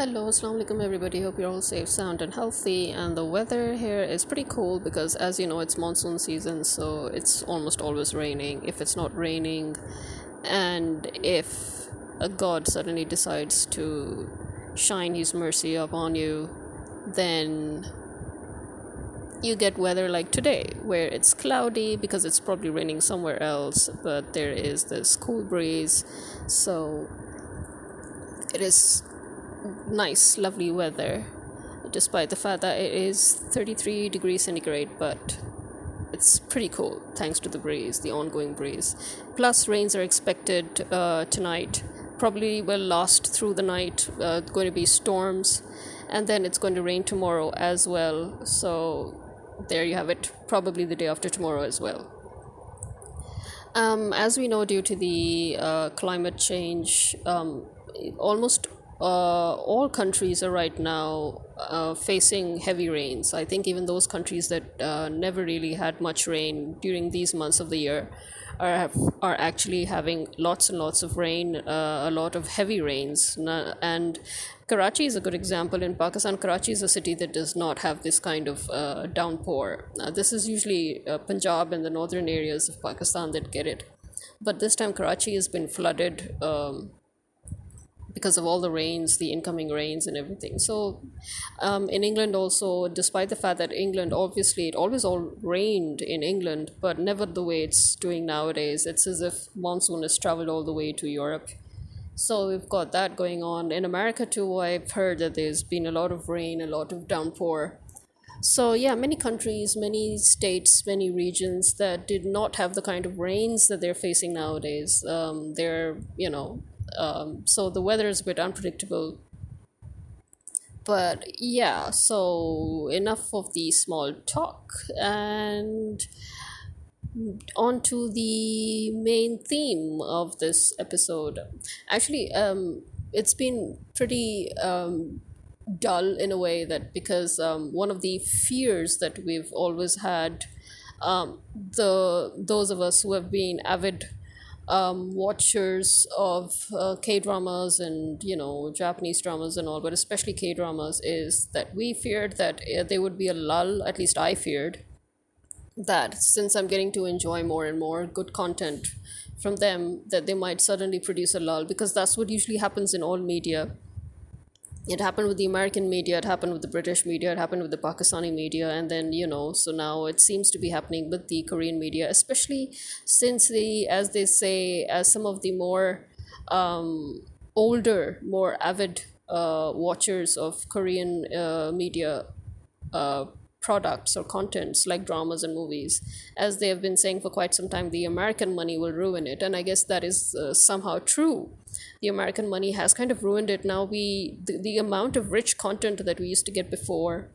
Hello, assalamu alaikum everybody. Hope you're all safe, sound, and healthy. And the weather here is pretty cool because, as you know, it's monsoon season, so it's almost always raining. If it's not raining, and if a god suddenly decides to shine his mercy upon you, then you get weather like today, where it's cloudy because it's probably raining somewhere else, but there is this cool breeze, so it is nice, lovely weather, despite the fact that it is 33 degrees centigrade, but it's pretty cool thanks to the breeze, the ongoing breeze. Plus, rains are expected uh, tonight. Probably will last through the night. Uh, going to be storms, and then it's going to rain tomorrow as well. So, there you have it. Probably the day after tomorrow as well. Um, as we know, due to the uh, climate change, um, almost uh, all countries are right now uh, facing heavy rains. I think even those countries that uh, never really had much rain during these months of the year are are actually having lots and lots of rain, uh, a lot of heavy rains, and Karachi is a good example. In Pakistan, Karachi is a city that does not have this kind of uh, downpour. this is usually uh, Punjab and the northern areas of Pakistan that get it, but this time Karachi has been flooded. Um, because of all the rains, the incoming rains and everything. So, um, in England also, despite the fact that England obviously it always all rained in England, but never the way it's doing nowadays. It's as if monsoon has traveled all the way to Europe. So we've got that going on in America too. I've heard that there's been a lot of rain, a lot of downpour. So yeah, many countries, many states, many regions that did not have the kind of rains that they're facing nowadays. Um, they're you know um, so the weather is a bit unpredictable but yeah so enough of the small talk and on to the main theme of this episode. Actually um it's been pretty um dull in a way that because um, one of the fears that we've always had um, the those of us who have been avid um, watchers of uh, K dramas and you know Japanese dramas and all, but especially K dramas, is that we feared that uh, there would be a lull. At least I feared that since I'm getting to enjoy more and more good content from them, that they might suddenly produce a lull because that's what usually happens in all media it happened with the American media, it happened with the British media, it happened with the Pakistani media, and then, you know, so now it seems to be happening with the Korean media, especially since the, as they say, as some of the more um, older, more avid uh, watchers of Korean uh, media uh, products or contents like dramas and movies. As they have been saying for quite some time the american money will ruin it. And i guess that is uh, somehow true. The american money has kind of ruined it. Now we the, the amount of rich content that we used to get before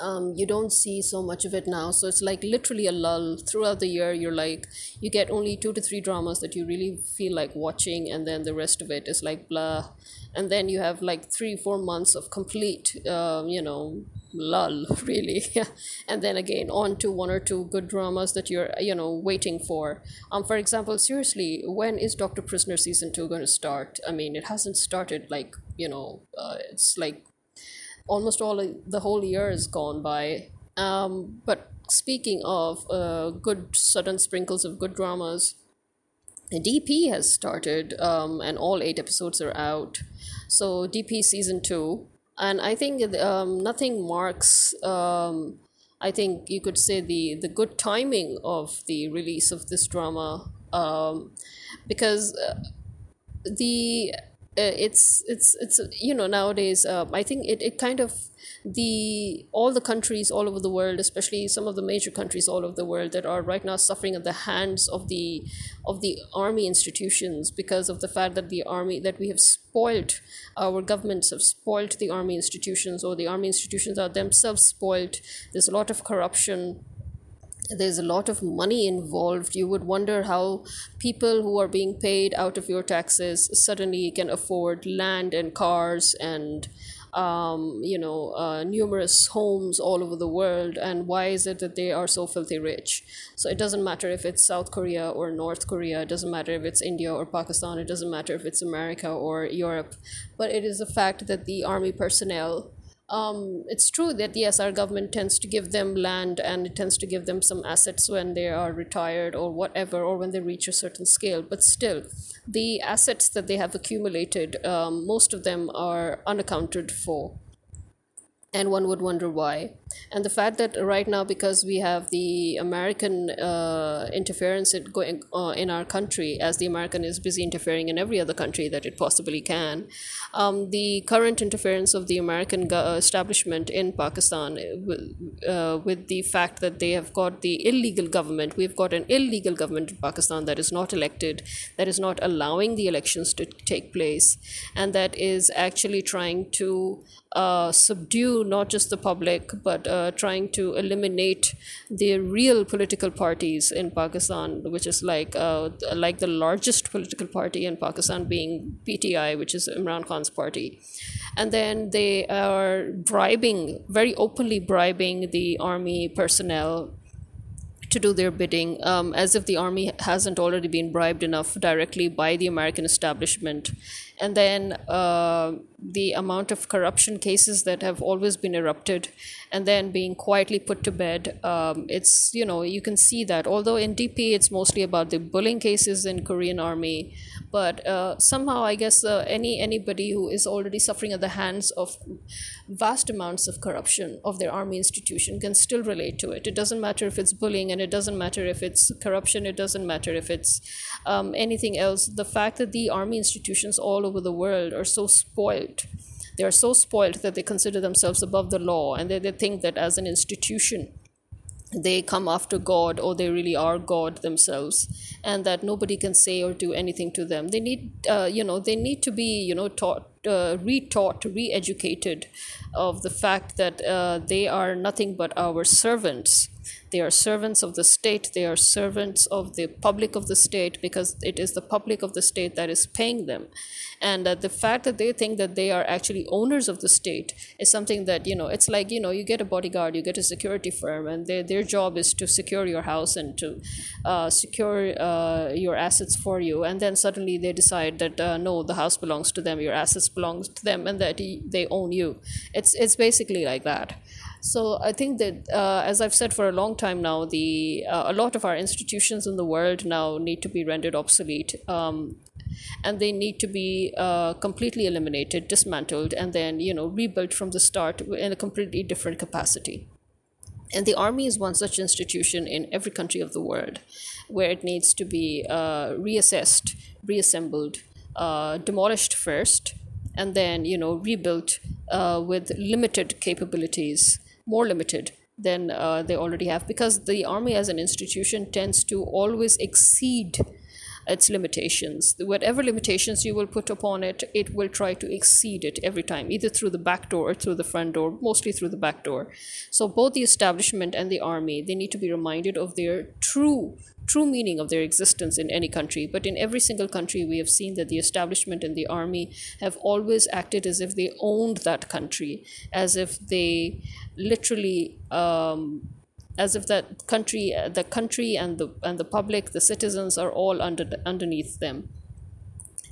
um, you don't see so much of it now. So it's like literally a lull throughout the year. You're like, you get only two to three dramas that you really feel like watching, and then the rest of it is like blah. And then you have like three, four months of complete, um, you know, lull, really. and then again, on to one or two good dramas that you're, you know, waiting for. Um, for example, seriously, when is Doctor Prisoner season two going to start? I mean, it hasn't started like, you know, uh, it's like almost all the whole year is gone by. Um, but speaking of uh, good sudden sprinkles of good dramas, DP has started um, and all eight episodes are out. So DP season two, and I think um, nothing marks. Um, I think you could say the the good timing of the release of this drama, um, because uh, the uh, it's it's it's you know nowadays uh, i think it, it kind of the all the countries all over the world especially some of the major countries all over the world that are right now suffering at the hands of the of the army institutions because of the fact that the army that we have spoiled our governments have spoiled the army institutions or the army institutions are themselves spoiled. There's a lot of corruption there's a lot of money involved. You would wonder how people who are being paid out of your taxes suddenly can afford land and cars and um, you know, uh, numerous homes all over the world, and why is it that they are so filthy rich? So it doesn't matter if it's South Korea or North Korea, it doesn't matter if it's India or Pakistan, it doesn't matter if it's America or Europe, but it is a fact that the army personnel um, it's true that yes, our government tends to give them land and it tends to give them some assets when they are retired or whatever, or when they reach a certain scale. But still, the assets that they have accumulated, um, most of them are unaccounted for and one would wonder why. And the fact that right now, because we have the American uh, interference in, going uh, in our country, as the American is busy interfering in every other country that it possibly can, um, the current interference of the American establishment in Pakistan, uh, with the fact that they have got the illegal government, we've got an illegal government in Pakistan that is not elected, that is not allowing the elections to take place, and that is actually trying to uh, subdue not just the public but uh, trying to eliminate the real political parties in Pakistan, which is like uh, like the largest political party in Pakistan being PTI, which is Imran Khan's party, and then they are bribing very openly bribing the army personnel to do their bidding, um, as if the army hasn't already been bribed enough directly by the American establishment. And then uh, the amount of corruption cases that have always been erupted and then being quietly put to bed. Um, it's, you know, you can see that. Although in DP, it's mostly about the bullying cases in Korean army but uh, somehow i guess uh, any anybody who is already suffering at the hands of vast amounts of corruption of their army institution can still relate to it it doesn't matter if it's bullying and it doesn't matter if it's corruption it doesn't matter if it's um, anything else the fact that the army institutions all over the world are so spoiled they are so spoiled that they consider themselves above the law and they, they think that as an institution they come after God or they really are God themselves, and that nobody can say or do anything to them. They need, uh, you know, they need to be, you know, taught, uh, retaught, re-educated of the fact that uh, they are nothing but our servants they are servants of the state, they are servants of the public of the state because it is the public of the state that is paying them. And uh, the fact that they think that they are actually owners of the state is something that, you know, it's like, you know, you get a bodyguard, you get a security firm, and they, their job is to secure your house and to uh, secure uh, your assets for you. And then suddenly they decide that, uh, no, the house belongs to them, your assets belong to them, and that they own you. It's, it's basically like that. So I think that, uh, as I've said for a long time now, the uh, a lot of our institutions in the world now need to be rendered obsolete, um, and they need to be uh, completely eliminated, dismantled, and then you know rebuilt from the start in a completely different capacity. And the army is one such institution in every country of the world, where it needs to be uh, reassessed, reassembled, uh, demolished first, and then you know rebuilt uh, with limited capabilities more limited than uh, they already have because the army as an institution tends to always exceed its limitations. Whatever limitations you will put upon it, it will try to exceed it every time, either through the back door or through the front door, mostly through the back door. So both the establishment and the army, they need to be reminded of their true true meaning of their existence in any country. But in every single country, we have seen that the establishment and the army have always acted as if they owned that country, as if they literally. Um, as if that country, the country and the and the public, the citizens are all under underneath them.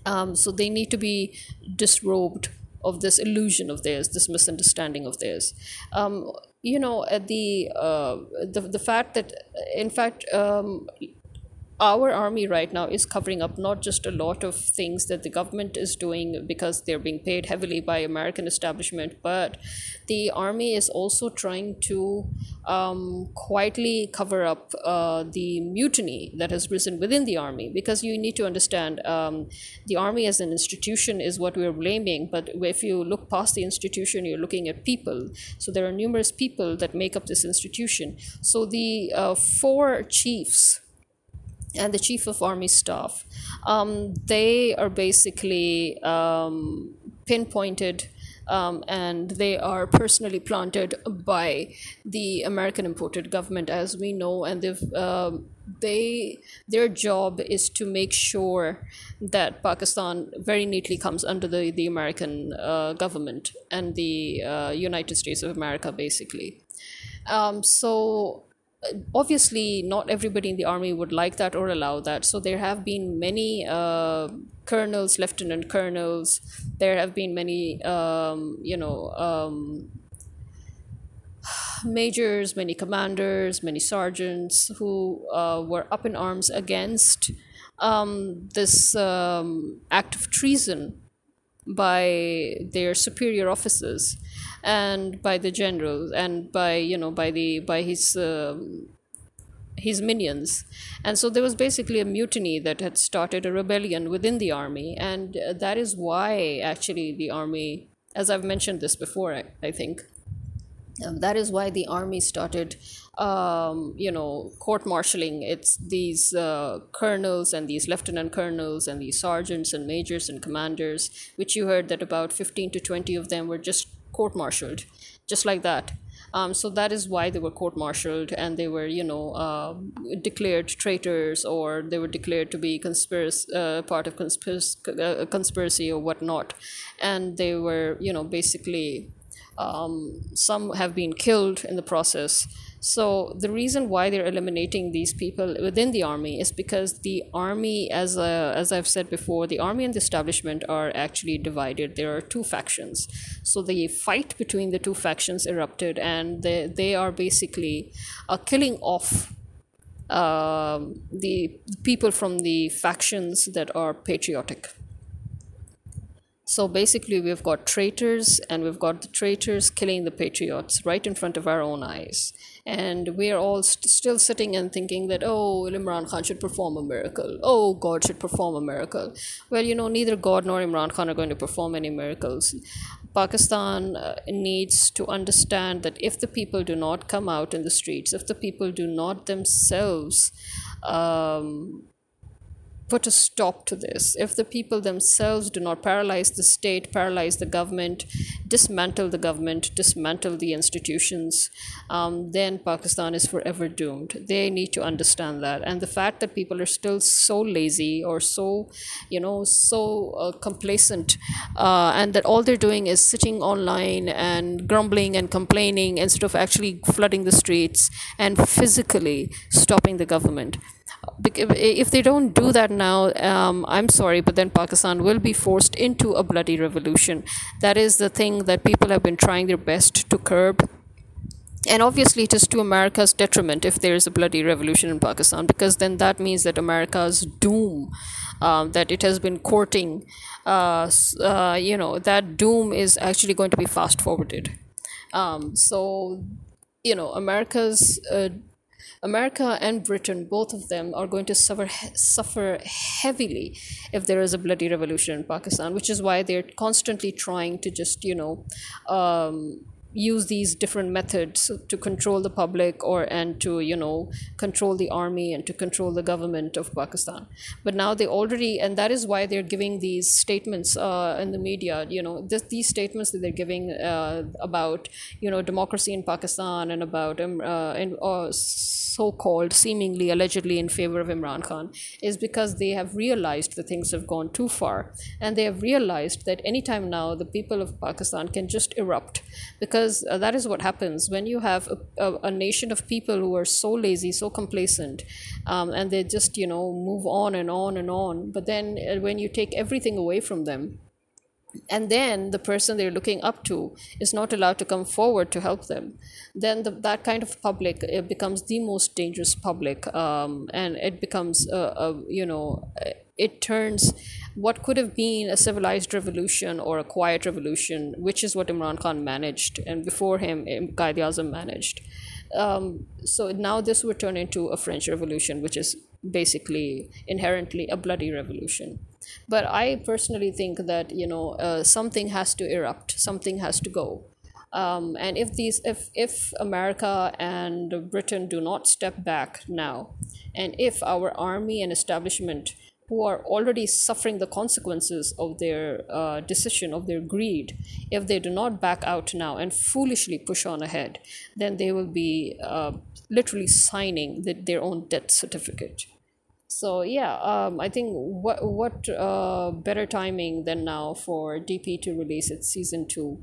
Um, so they need to be disrobed of this illusion of theirs, this misunderstanding of theirs. Um, you know, the uh, the the fact that, in fact, um, our army right now is covering up not just a lot of things that the government is doing because they're being paid heavily by American establishment, but the army is also trying to um, quietly cover up uh, the mutiny that has risen within the army. Because you need to understand, um, the army as an institution is what we're blaming, but if you look past the institution, you're looking at people. So there are numerous people that make up this institution. So the uh, four chiefs and the chief of army staff um, they are basically um, pinpointed um, and they are personally planted by the American imported government, as we know, and they've. Um, they their job is to make sure that Pakistan very neatly comes under the the American uh, government and the uh, United States of America, basically. Um, so obviously not everybody in the army would like that or allow that. So there have been many uh, colonels lieutenant colonels. There have been many um, you know um, majors many commanders many sergeants who uh, were up in arms against um, this um, act of treason by their superior officers and by the generals and by you know by the by his um, his minions. And so there was basically a mutiny that had started a rebellion within the army. And uh, that is why actually the army as i've mentioned this before i, I think um, that is why the army started um, you know court martialing it's these uh, colonels and these lieutenant colonels and these sergeants and majors and commanders which you heard that about 15 to 20 of them were just court martialed just like that. Um, so that is why they were court martialed and they were you know uh, declared traitors or they were declared to be conspiracy uh, part of conspiracy, uh, conspiracy or whatnot. And they were you know basically um, some have been killed in the process so the reason why they're eliminating these people within the army is because the army, as uh, as I've said before, the army and the establishment are actually divided. There are two factions. So the fight between the two factions erupted, and they they are basically uh, killing off um, the people from the factions that are patriotic. So basically, we've got traitors, and we've got the traitors killing the patriots right in front of our own eyes. And we're all st- still sitting and thinking that oh imran khan should perform a miracle. Oh god should perform a miracle. Well you know neither god nor imran khan are going to perform any miracles. Pakistan uh, needs to understand that if the people do not come out in the streets if the people do not themselves um, put a stop to this. If the people themselves do not paralyze the state, paralyze the government, dismantle the government, dismantle the institutions, um, then Pakistan is forever doomed. They need to understand that. And the fact that people are still so lazy or so, you know, so uh, complacent, uh, and that all they're doing is sitting online and grumbling and complaining instead of actually flooding the streets and physically stopping the government if they don't do that now, um, I'm sorry, but then Pakistan will be forced into a bloody revolution. That is the thing that people have been trying their best to curb. And obviously, it is to America's detriment if there is a bloody revolution in Pakistan, because then that means that America's doom um, that it has been courting, uh, uh, you know, that doom is actually going to be fast forwarded. Um, so, you know, America's uh, America and Britain, both of them, are going to suffer suffer heavily if there is a bloody revolution in Pakistan, which is why they're constantly trying to just you know um, use these different methods to control the public or and to you know control the army and to control the government of pakistan. But now they already and that is why they're giving these statements uh, in the media you know this, these statements that they're giving uh, about you know democracy in pakistan and about um, uh, and, uh, so-called seemingly allegedly in favor of imran khan is because they have realized that things have gone too far. And they have realized that anytime now the people of pakistan can just erupt. Because because uh, that is what happens. When you have a, a, a, nation of people who are so lazy so complacent um, and they just you know move on and on and on but then uh, when you take everything away from them and then the person they're looking up to is not allowed to come forward to help them. Then the, that kind of public it becomes the most dangerous public um, and it becomes a, a, you know it turns what could have been a civilized revolution or a quiet revolution which is what imran khan managed and before him Qaid Azam managed. Um, so now this would turn into a french revolution which is basically inherently a bloody revolution but i personally think that you know uh, something has to erupt something has to go um, and if these if if america and britain do not step back now and if our army and establishment who are already suffering the consequences of their uh, decision, of their greed, if they do not back out now and foolishly push on ahead, then they will be uh, literally signing the, their own death certificate. So yeah, um, I think what what uh, better timing than now for DP to release its season two,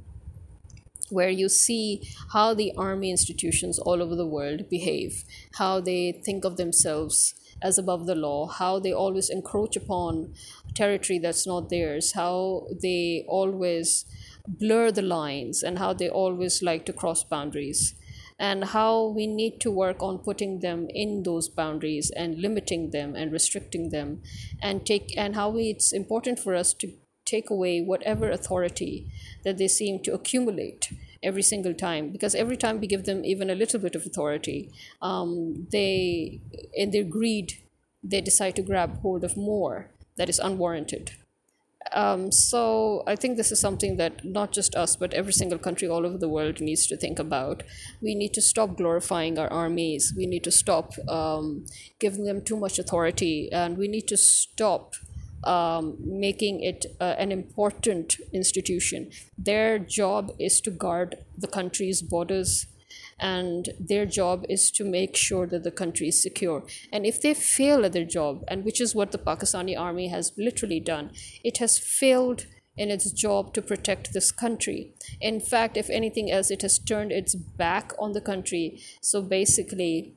where you see how the army institutions all over the world behave, how they think of themselves as above the law, how they always encroach upon territory that's not theirs, how they always blur the lines, and how they always like to cross boundaries and how we need to work on putting them in those boundaries and limiting them and restricting them and take and how we, it's important for us to take away whatever authority that they seem to accumulate every single time. Because every time we give them even a little bit of authority um, they in their greed they decide to grab hold of more that is unwarranted um, so I think this is something that not just us, but every single country all over the world needs to think about. We need to stop glorifying our armies. We need to stop um, giving them too much authority, and we need to stop um, making it uh, an important institution. Their job is to guard the country's borders and their job is to make sure that the country is secure. And if they fail at their job, and which is what the Pakistani army has literally done, it has failed in its job to protect this country. In fact, if anything else, it has turned its back on the country. So basically,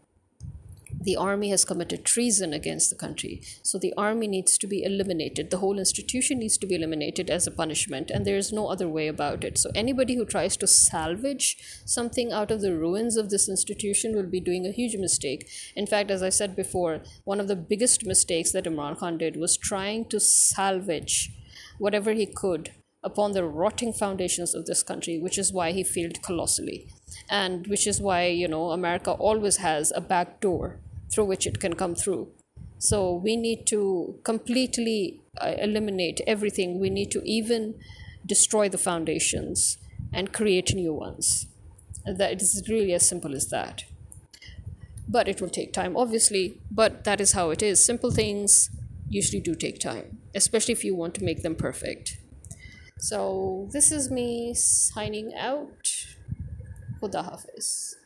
the army has committed treason against the country. So the army needs to be eliminated. The whole institution needs to be eliminated as a punishment, and there is no other way about it. So anybody who tries to salvage something out of the ruins of this institution will be doing a huge mistake. In fact, as I said before, one of the biggest mistakes that Imran Khan did was trying to salvage whatever he could upon the rotting foundations of this country, which is why he failed colossally. And which is why, you know, America always has a back door through which it can come through. So we need to completely uh, eliminate everything. We need to even destroy the foundations and create new ones. That it is really as simple as that. But it will take time, obviously. But that is how it is. Simple things usually do take time, especially if you want to make them perfect. So this is me signing out. Khuda Hafiz.